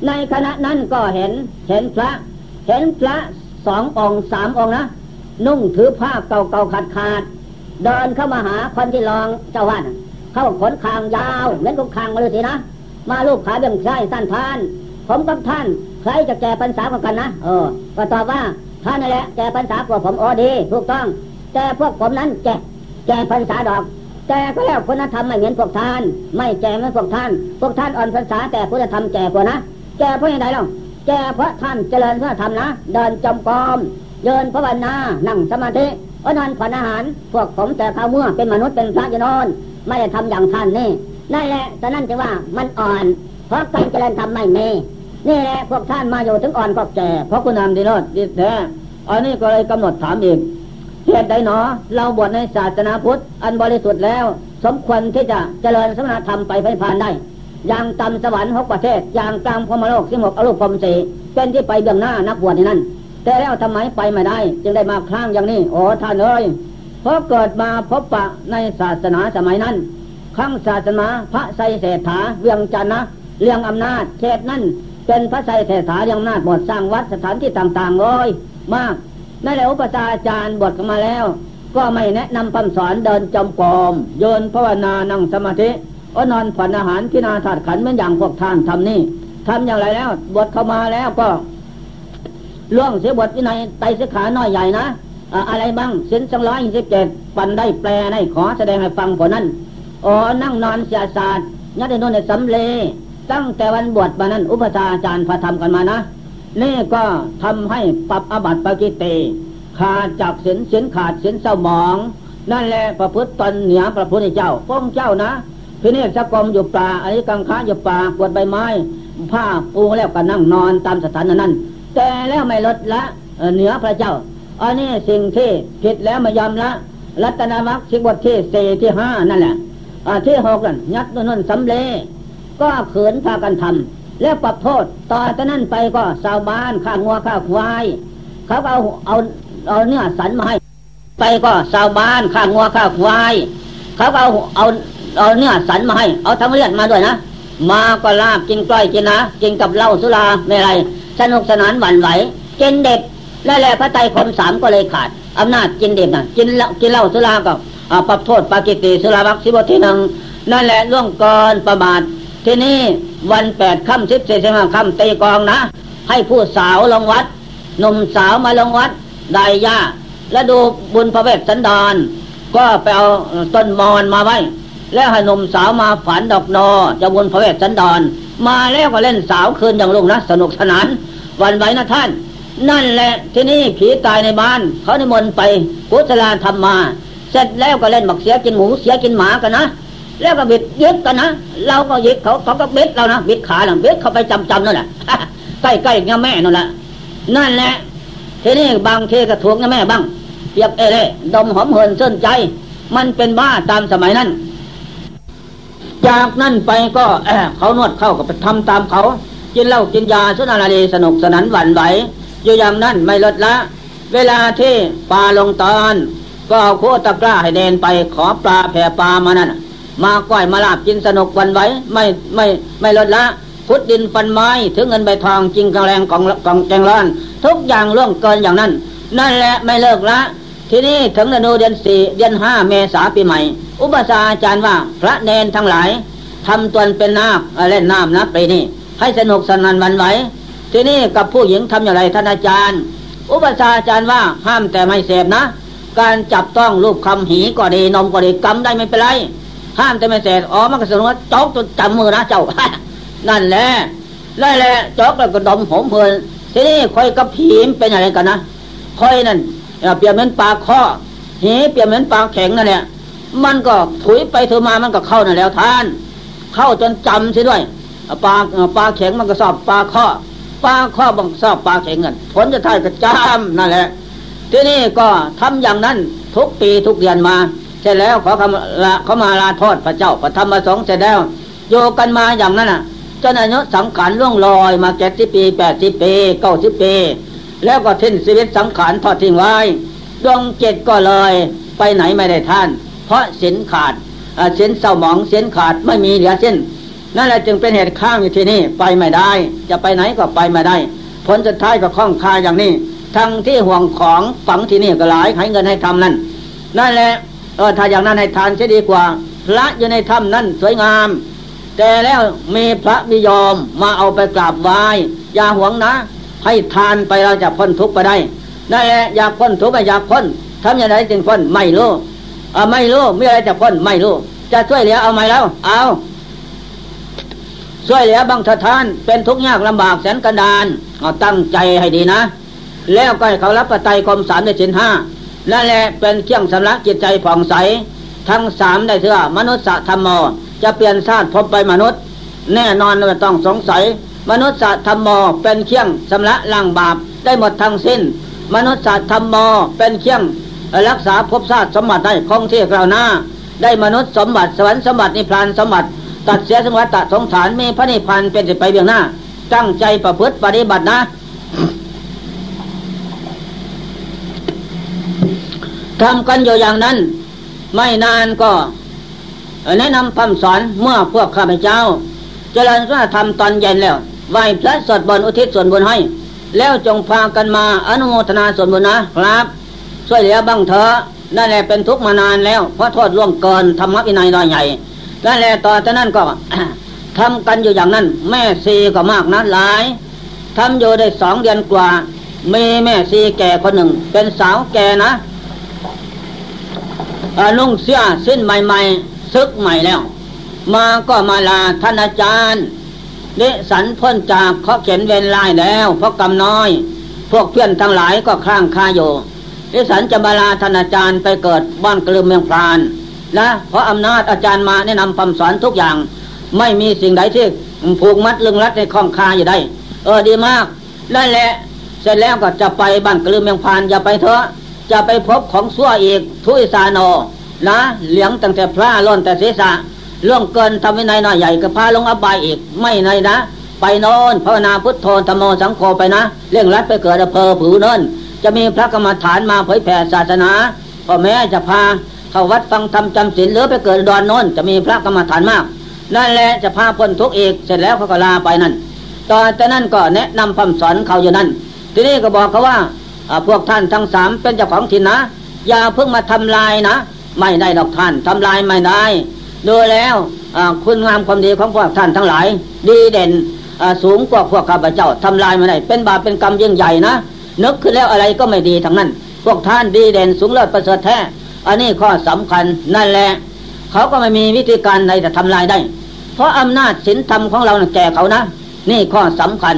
ในขณะนั้นก็เห็นเห็นพระ เห็นพระสององค์สามองค์นะ นุ่งถือผ้าเก่าๆขาดขาดเดินเข้ามาหาคนที่รองเจ้าวันเข้าขนคางยาวเหมือนกับคางมาเลยสินะ มาลูกขาเบี่ยงใช่สั้นทาน ผมกับท่าน ใครจะแก่ปัญษากันนะเออ ก็ตอบว่าท่านนั่นแหละแก่ปัญษาพวกผมโอดี ถูกต้อง แต่พวกผมนั้นแก่แก่ปัญษาดอก แต่ก็แล้วคุณธรรมไม่เหมือนพวกท่าน ไม่แก่เหมือนพวกท่าน พวกท่านอ่อนภาษาแต่คุณธรรมแก่กว่านะแก่เพราะอะไรล่ะแก่เพราะท่านเจริญคุณธรรมนะเดินจมกรมเดินภาวนานั่งสมาธิอนันผ่อนอาหาร พวกผมแต่ข้าวมื่อเป็นมนุษย์เป็นพระจะนอน ไม่ได้ทำอย่างท่านนี่นั่นแหละแต่นั่นจะว่ามันอ่อน เพราะการเจริญธรรมไม่มี นี่แหละพวกท่านมาอยู่ถึงอ่อนก็แก่เพราะคุณธรรมดีโนดดีแท้อันนี้ก็เลยกำหนดถามอีกเหตุใดหนอ เราบวชในศาสนาพุทธ อันบริสุทธิ์แล้ว สมควรที่จะเจริญสมณธรรมไปไปผ่านได้ อย่างต่ำสวรรค์หกประเทศ อย่างกลางพมโลกสิบหกอรูปพรมสีเป็นที่ไปเบื้องหน้านักบวชในนั้น แต่แล้วทำไมไปไม่ได้ จึงได้มาครั้งอย่างนี้ โอ้ท่านเอ้ยเพราะเกิดมาพบปะในศาสนาสมัยนั้นครั้งศาสนาพระไสเศรษฐาเวียงจันนะเรียงอำนาจเขตนั้น เป็นพระไสเศรษฐาเรียงนาจหมดสร้างวัดสถานที่ต่างๆเลยมากนั่นแหละอุปชาอาจารย์บวชกันมาแล้ว ก็ไม่แนะนำคำสอนเดินจมกรมโยนภาวนานั่งสมาธิอนอนผ่อนอาหารที่นาถาดขันเหมือนอย่างพวกท่านทำนี่ทำอย่างไรแล้วบวชเข้ามาแล้วก็ล่วงเสียบทวินัยไตสิขาน้อยใหญ่นะอะไรบ้างสินสังร้อยสิบเจ็ดปันได้แปลได้ขอแสดงให้ฟังผลนั้นอ๋อนั่งนอนเสียศาสตร์ยัดในโน่นในสำเล ตั้งแต่วันบวชมานั้น อุปชาอาจารย์พาทำกันมานะนี่ก็ทำให้ปรับอบัติปกิเตขาดจากสินสินขาดสินเศร้าหมอง นั่นแหละประพฤติตนเหนือพระพุทธเจ้าพ้องเจ้านะพิเนศกรมอยู่ป่าอันนี้กังค้าอยู่ป่ากวดใบไม้ ผ้าปูแล้วก็นั่งนอนตามสถานนั้น แต่แล้วไม่ลดละเหนือพระเจ้า อันนี้สิ่งที่ผิดแล้วไม่ยอมละ รัตนมรรคสิบทที่สี่ที่ห้านั่นแหละที่หกนั่นยัดนนสำเร็จ ก็เขินพากันทำแล้วปรับโทษต่อจากนั้นไปก็ชาวบ้านข้างัวข้าควายเขาเอาเอาเอาเนื้อสันมาให้ไปก็ชาวบ้านข้างัวข้าควายเขาเอาเอาเอาเนื้อสันมาให้ เอาทั้งเลือดมาด้วยนะมาก็ลาบกินกล้อยกินนะกินกับเหล้าสุราไม่ไรสนุกสนานหวั่นไหวกินเด็ดและแหละพระไตรคมสามก็เลยขาดอำนาจกินเด็ดนะกินเล่กินเหล้าสุราก็ปรับโทษปากิติสุราวัคสิบทีหนึ่งนั่นแหละล่วงก่อนประมาท ที่นี่วันแปดค่ำสิบสี่สิบห้าค่ำตีกองนะ ให้ผู้สาวลงวัดหนุ่มสาวมาลงวัดได้ยาและดูบุญพระเวทสันดรก็ไปเอาต้นมอนมาไว้ แล้วให้หนุ่มสาวมาฝันดอกนอจะบุญพระเวทสันดรมาแล้วก็เล่นสาวคืนอย่างลุงนะสนุกสนาน วันไว้นะท่าน นั่นแหละที่นี่ผีตายในบ้าน เขาในมนไปกุศลาธรรมมา เสร็จแล้วก็เล่นบักเสียกินหมูเสียกินหมากันนะ แล้วก็บิดยึดกันนะเราก็ยึดเขาเขาก็บิดเรานะบิดขาหลังบิดเขาไปจำจำนั่นแหละใกล้ใกล้เงี้ยแม่นั่นแหละนั่นแหละทีนี้บางเทีก็ถูกเงี้ยแม่บ้างเปียกเอเล่ดมหอมเหินเส้นใจ มันเป็นบ้าตามสมัยนั้น จากนั้นไปก็เขานวดเข้ากับไปทำตามเขากินเหล้ากินยาสุนารีสนุกสนันหวั่นไหวอยู่อย่างนั้นไม่ลดละ เวลาที่ปลาลงตอน ก็เอาโคตะกร้าให้เดนไปขอปลาแผ่ปลามานั่น มาก้อยมาลาบกินสนุกวันไว้ไม่ไม่ไม่ลดละพุดดินฟันไม้ถึงเงินใบทองจริงกงแรงของกองแจงร้อน ทุกอย่างล่วงเกินอย่างนั้น นั่นแหละไม่เลิกละ ทีนี้ถึงเดือนเดือนสี่เดือนห้าเมษาปีใหม่ อุปสาอาจารย์ว่าพระเนนทั้งหลายทำตนเป็นนาคเล่นน้ำนะปีนี้ให้สนุกสนานวันไหวทีนี้กับผู้หญิงทำอย่างไรท่านอาจารย์ อุปสาอาจารย์ว่าห้ามแต่ไม่เสพนะ การจับต้องรูปคำหีก็ดีนมก็ดีกำได้ไม่เป็นไร ห้ามแต่ไม่เสร็จอ๋อมันก็สรุปว่าจอกจนจำมือนะเจ้า นั่นแหละนั่นแหละจอกแล้วก็ดมหอมเพลินทีนี้คอยกับผีมเป็นอะไรกันนะคอยนั่นเปียบเหมือนปลาข้อหีเปียบเหมือนปลาแข็งนั่นแหละมันก็ถุยไปถือมามันก็เข้านั่นแล้วท่าน เข้าจนจำใช่ด้วยปลาปลาแข็งมันก็สอบปลาข้อปลาข้อบังสอบปลาแข็งเงินผลจะท้ายก็จำนั่นแหละ ทีนี้ก็ทำอย่างนั้นทุกปีทุกเดือนมา ร็จแล้วขอคำละเขามาลาทอดพระเจ้าพระธรรมประสงค์เสร็จแล้วโยกันมาอย่างนั้นอะจนอายุสังขารล่วงลอยมาเจ็ดสิบปีแปดสิบปีเก้าสิบปี แล้วก็ทิ้นชีวิตสังขารทอดทิ้งไว้ดวงเจ็ดก็เลยไปไหนไม่ได้ท่าน เพราะเสินขาดเสินเศร้าหมองเสินขาดไม่มีเหลือสิ้นนั่นแหละจึงเป็นเหตุข้างอยู่ที่นี่ไปไม่ได้ จะไปไหนก็ไปไม่ได้ ผลสุดท้ายก็คล้องคาอย่างนี้ ทั้งที่ห่วงของฝังที่นี่ก็หลายให้เงินให้ทำนั่นนั่นแหละ เออถ้าอย่างนั้นให้ทานจะดีกว่า พระอยู่ในถ้ำนั้นสวยงาม แต่แล้วมีพระนิยอมมาเอาไปกราบไหว้อย่าหวงนะ ให้ทานไปเราจะพ้นทุกข์ไปได้นั่นแหละอยากพ้นทุกข์ไปอยากพ้นทำอย่างไรจึงพ้นไม่รู้อ่าไม่รู้ไม่อะไรจะพ้นไม่รู้จะช่วยเหลือเอาไหมแล้ว เอาช่วยเหลือบางทานเป็นทุกข์ยากลำบากแสนกระดานเอาตั้งใจให้ดีนะ แล้วก็เขารับประไตรคมสามในสินห้า นั่นแหละเป็นเครื่องสำลักจิตใจผ่องใส ทั้งสามได้เถื่อมนุษย์ธรรมโมจะเปลี่ยนชาติพบไปมนุษย์ แน่นอนไม่ต้องสงสัย มนุษย์ธรรมโมเป็นเครื่องสำลักล้างบาปได้หมดทั้งสิ้น มนุษย์ธรรมโมเป็นเครื่องรักษาภพชาติสมบัติได้คงที่กล่าวหน้า ได้มนุษย์สมบัติสวรรค์สมบัตินิพพานสมบัติ ตัดเสียสมบัติสงสารมีพระนิพพานเป็นสิไปเบียงหน้า ตั้งใจประพฤติปฏิบัตินะ ทำกันอยู่อย่างนั้น ไม่นานก็ แนะนำคำสอนเมื่อพวกข้าพเจ้า เจริญพระธรรมตอนเย็นแล้วไหว้พระสวดบนอุทิศส่วนบุญให้ แล้วจงพากันมาอนุโมทนาส่วนบุญนะครับ ช่วยเหลือบ้างเถอะนั่นแหละเป็นทุกข์มานานแล้ว เพราะโทษล่วงเกินธรรมะวินัยน้อยใหญ่นั่นแหละต่อจากนั้นก็ทำกันอยู่อย่างนั้น แม่ซีก็มากนะหลายทำอยู่ได้สองเดือนกว่า มีแม่ซีแก่คนหนึ่ง เป็นสาวแก่นะ นุ่งเสื้อสิ้นใหม่ๆซึกใหม่แล้ว มาก็มาลาท่านอาจารย์เดสันพ้นจากเขาเขียนเวรลายแล้วเพราะกำน้อย พวกเพื่อนทั้งหลายก็คลั่งคาอยู่เดสันจะมาลาท่านอาจารย์ไปเกิดบ้านกลืมเมืองพรานนะเพราะอำนาจอาจารย์มาแนะนำคำสอนทุกอย่าง ไม่มีสิ่งใดที่ผูกมัดลึงรัดในข้องคาอยู่ได้ เออดีมากนั่นแหละสร็จแล้วก็จะไปบ้านกลือเมียงพานอย่าไปเถอะ จะไปพบของซั่วอีกทุยสาโนนะเหลียงตั้งแต่พระล้นแต่ศีรษะเรื่องเกินทำวินัยน้อยใหญ่ก็พาลงอบายอีกไม่ในนะ ไปโนนภาวนาพุทโธธรรมโมสังโฆไปนะเร่งรัดไปเกิดอำเภอผือเนินจะมีพระกรรมฐานมาเผยแผ่ศาสนาพ่อแม่จะพาเข้าวัดฟังธรรมจำศีลหรือไปเกิดดอนโนนจะมีพระกรรมฐานมาก นั่นแหละจะพาพ้นทุกข์อีกเสร็จแล้วเขาก็ลาไปนั่นตอนแต่นั้นก็แนะนำคำสอนเขาอยู่นั่นทีนี้ก็บอกเขาว่า พวกท่านทั้งสามเป็นเจ้าของถิ่นนะ อย่าเพิ่งมาทำลายนะ ไม่ได้ดอกท่านทำลายไม่ได้ ดูแล้วคุณงามความดีของพวกท่านทั้งหลาย ดีเด่นสูงกว่าพวกข้าพเจ้าทำลายไม่ได้เป็นบาปเป็นกรรมยิ่งใหญ่นะนึกขึ้นแล้วอะไรก็ไม่ดีทั้งนั้น พวกท่านดีเด่นสูงเลิศประเสริฐแท้อันนี้ข้อสำคัญนั่นแหละเขาก็ไม่มีวิธีการใดจะทำลายได้ เพราะอำนาจศีลธรรมของเราแก่เขานะ นี่ข้อสำคัญ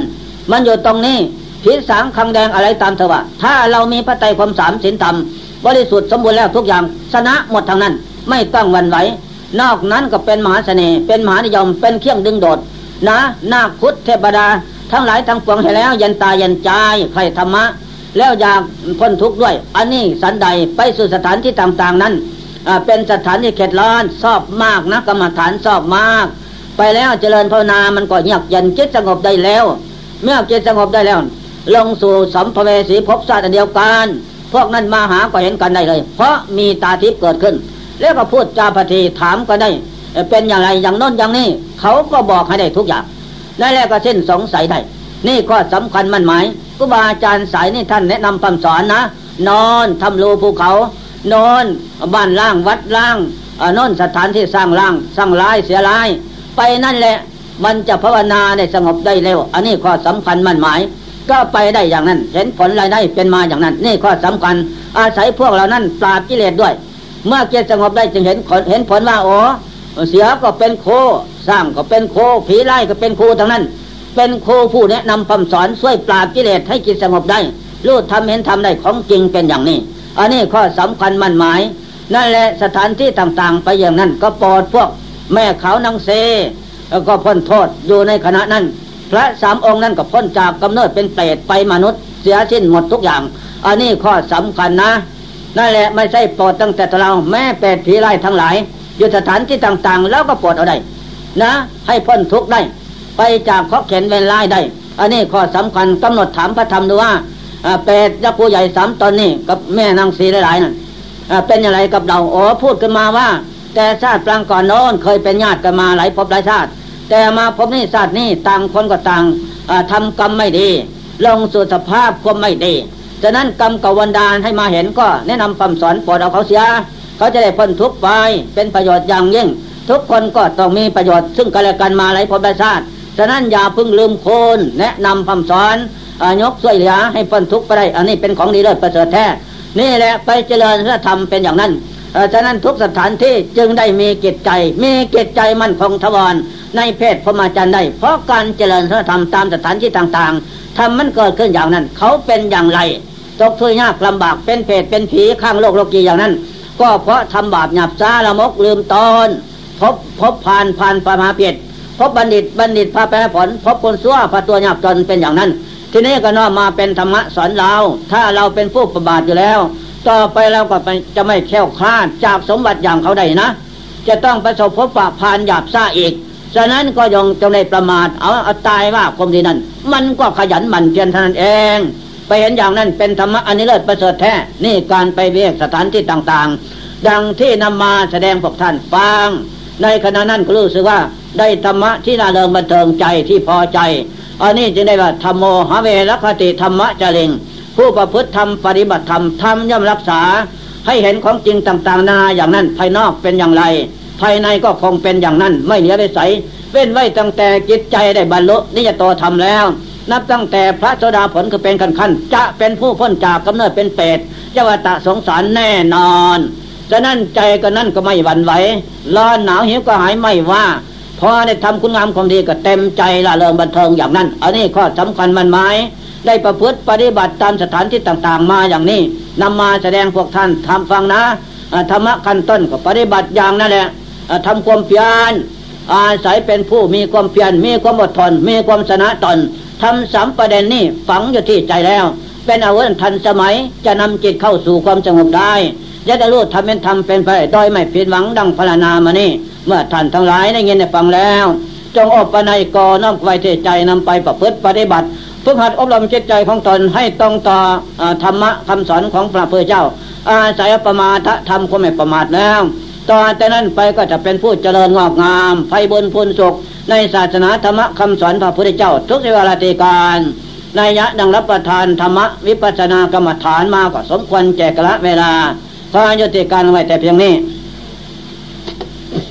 มันอยู่ตรงนี้ พิสางคังแดงอะไรตามเถอะว่าถ้าเรามีพระไตรความสามศีลธรรมบริสุทธิ์สมบูรณ์แล้วทุกอย่างชนะหมดทางนั้น ไม่ต้องวันไหวนอกนั้นก็เป็นมหาเสน่ห์เป็นมหานิยมเป็นเครื่องดึงโดด นะนาคุดเทพดา ทั้งหลายทั้งปวงให้แล้ว ยันตายันใจใครธรรมะ แล้วอยากพ้นทุกข์ด้วย อันนี้สันใดไปสู่สถานที่ต่างๆนั้นเป็นสถานที่เขตร้อนชอบมากนะกรรมฐานชอบมาก ไปแล้วเจริญภาวนามันก็เงียบยันจิตสงบได้แล้ว เมื่อจิตสงบได้แล้ว ลงสู่สัมภเวสีภพชาติเดียวกัน พวกนั้นมาหาก็เห็นกันได้เลย เพราะมีตาทิพย์เกิดขึ้น แล้วก็พูดจาพทีถามก็ได้ เป็นอย่างไรอย่างน้นอย่างนี้ เขาก็บอกให้ได้ทุกอย่างนั่นแหละก็เส้นสงสัยได้นี่ก็สำคัญมันหมายครูบาอาจารย์สายนี่ท่านแนะนำคำสอนนะ นอนทำรูภูเขา นอนบ้านล่างวัดล่างนอนสถานที่สร้างล่างสร้างร้ายเสียร้าย ไปนั่นแหละมันจะภาวนาได้สงบได้เร็ว อันนี้ข้อสำคัญมันหมาย ก็ไปได้อย่างนั้น เห็นผลรายได้เป็นมาอย่างนั้น นี่ข้อสำคัญ อาศัยพวกเรานั้นปราบกิเลสด้วย เมื่อเกิสงบได้จึงเห็นผลเห็นผลว่าโอ้เสียก็เป็นโคสร้างก็เป็นโคผีไล่ก็เป็นโคทั้งนั้น เป็นโคผู้แนะนำคำสอนช่วยปราบกิเลสให้จิตสงบได้รู้ทำเห็นทำได้ของจริงเป็นอย่างนี้ อันนี้ข้อสำคัญมั่นหมาย นั่นแหละสถานที่ต่างๆ ไปอย่างนั้นก็ปลอดพวกแม่เขานางเซ แล้วก็พ้นโทษอยู่ในขณะนั้น พระสามองค์นั้นก็พ้นจากกำเนิดเป็นเปรตไปมนุษย์เสียสิ้นหมดทุกอย่าง อันนี้ข้อสำคัญนะนั่นแหละไม่ใช่ปรดตั้งแต่เราแม่แปดผีไล่ทั้งหลายอยู่สถานที่ต่างๆ แล้วก็ปรดเอาได้นะ ให้พ้นทุกข์ได้ ไปจากข้อเข็นเวรไล่ได้ อันนี้ข้อสำคัญกำหนดถามพระธรรมดูว่าเปรตยักษ์ผู้ใหญ่สามตอนนี้กับแม่นางสีหลายๆนั่นเป็นอย่างไรกับเราโอ้พูดกันมาว่า แต่ชาติปรางก่อนโน้นเคยเป็นญาติกันมาหลายภพหลายชาติ แต่มาพบนี้ชาตินี้ต่างคนก็ต่างทำกรรมไม่ดี ลงสู่สภาพความไม่ดีฉะนั้นกรรมกวันดานให้มาเห็นก็แนะนำคำสอนปลดเอาเขาเสีย เขาจะได้พ้นทุกข์ไปเป็นประโยชน์อย่างยิ่ง ทุกคนก็ต้องมีประโยชน์ ซึ่งกันและกันมาหลายภพชาติฉะนั้นอย่าพึ่งลืมโคนแนะนำคำสอนอยกช่วยเหลือให้พ้นทุกข์ไปได้ อันนี้เป็นของดีเลิศประเสริฐแท้ นี่แหละไปเจริญพระธรรมเป็นอย่างนั้น ฉะนั้นทุกสถานที่จึงได้มีเกิจใจ มีเกิจใจมั่นคงทวารในเพศพรหมจรรย์ได้ เพราะการเจริญพระธรรมตามสถานที่ต่างๆทำมันเกิดขึ้นอย่างนั้น เขาเป็นอย่างไรตกทุกข์ยากลำบากเป็นเพศเป็นผีข้างโลกโลกีอย่างนั้น ก็เพราะทำบาปหยาบซาละมกลืมตอนพบพบผ่านผ่านปามาเปียดพบบัณฑิตบัณฑิตพาแปรผล พบคนซั่วพาตัวหยาบจนเป็นอย่างนั้น ทีนี้ก็น้อมมาเป็นธรรมะสอนเรา ถ้าเราเป็นผู้ประบาทอยู่แล้ว ต่อไปเราก็จะไม่แค่วคลาดจากสมบัติอย่างเขาได้นะ จะต้องประสบพบปะผ่านหยาบซ่าอีก ฉะนั้นก็ยองจงในประมาทเอาเอาตายว่าคมดีนั้น มันก็ขยันหมั่นเพียรเท่านั้นเอง ไปเห็นอย่างนั้นเป็นธรรมะอันนี้เลิศประเสริฐแท้ นี่การไปเวียกสถานที่ต่างๆ ดังที่นำมาแสดงพวกท่านฟัง ในขณะนั้นก็รู้สึกว่าได้ธรรมะที่น่าเริงบันเทิงใจที่พอใจ อันนี้จึงได้ว่าธรรมโมหเวรคติธรรมะจริง ผู้ประพฤติธรรมปฏิบัติธรรมธรรมย่อมรักษา ให้เห็นของจริงต่างๆ นาอย่างนั้นภายนอกเป็นอย่างไร ภายในก็คงเป็นอย่างนั้น ไม่เหนียวไปใสเว้นไว้ตั้งแต่จิตใจได้บรรลุนิยตโตธรรมแล้ว นับตั้งแต่พระโสดาผลก็เป็นขั้นขั้นจะเป็นผู้พ้นจากกำเนิดเป็นเปรตเจวตะสงสารแน่นอนฉะนั้นใจก็นั่นก็ไม่หวั่นไหวร้อนหนาวหิวก็หายไม่ว่าพอได้ทำคุณงามความดีก็เต็มใจละเริงบันเทิงอย่างนั้น อันนี้ข้อสำคัญมันหมาย ได้ประพฤติปฏิบัติตามสถานที่ต่างๆ มาอย่างนี้นำมาแสดงพวกท่านทำฟังนะธรรมะขั้นต้นก็ปฏิบัติอย่างนั่นแหละทำความเพียรอาศัยเป็นผู้มีความเพียรมีความอดทน มีความชนะตนทำสามประเด็นนี้ฝังอยู่ที่ใจแล้ว เป็นอาวุธทันสมัยจะนำจิตเข้าสู่ความสงบได้จะได้รู้ทำเป็นทำเป็นไปโดยไม่ผิดหวังดังพรนามานี่ เมื่อท่านทั้งหลายได้ยินได้ฟังแล้ว จงอบปนัยกอน้อมไว้ที่ใจนำไปประพฤติปฏิบัติ ฝึกหัดอบรมจิตใจของตนให้ตรงต่อธรรมะคำสอนของพระพุทธเจ้า อาศัยประมาทธรรมก็ไม่ประมาทแล้วต่อแต่นั้นไปก็จะเป็นผู้เจริญงอกงามไฟบนพุนสุข ในศาสนาธรรมะคำสอนพระพุทธเจ้า ทุกเวลาตีการนายะดังรับประทานธรรมะวิปัสสนากรรมฐานมาก็สมควรแก่กละเวลาพายุติการไว้แต่เพียงนี้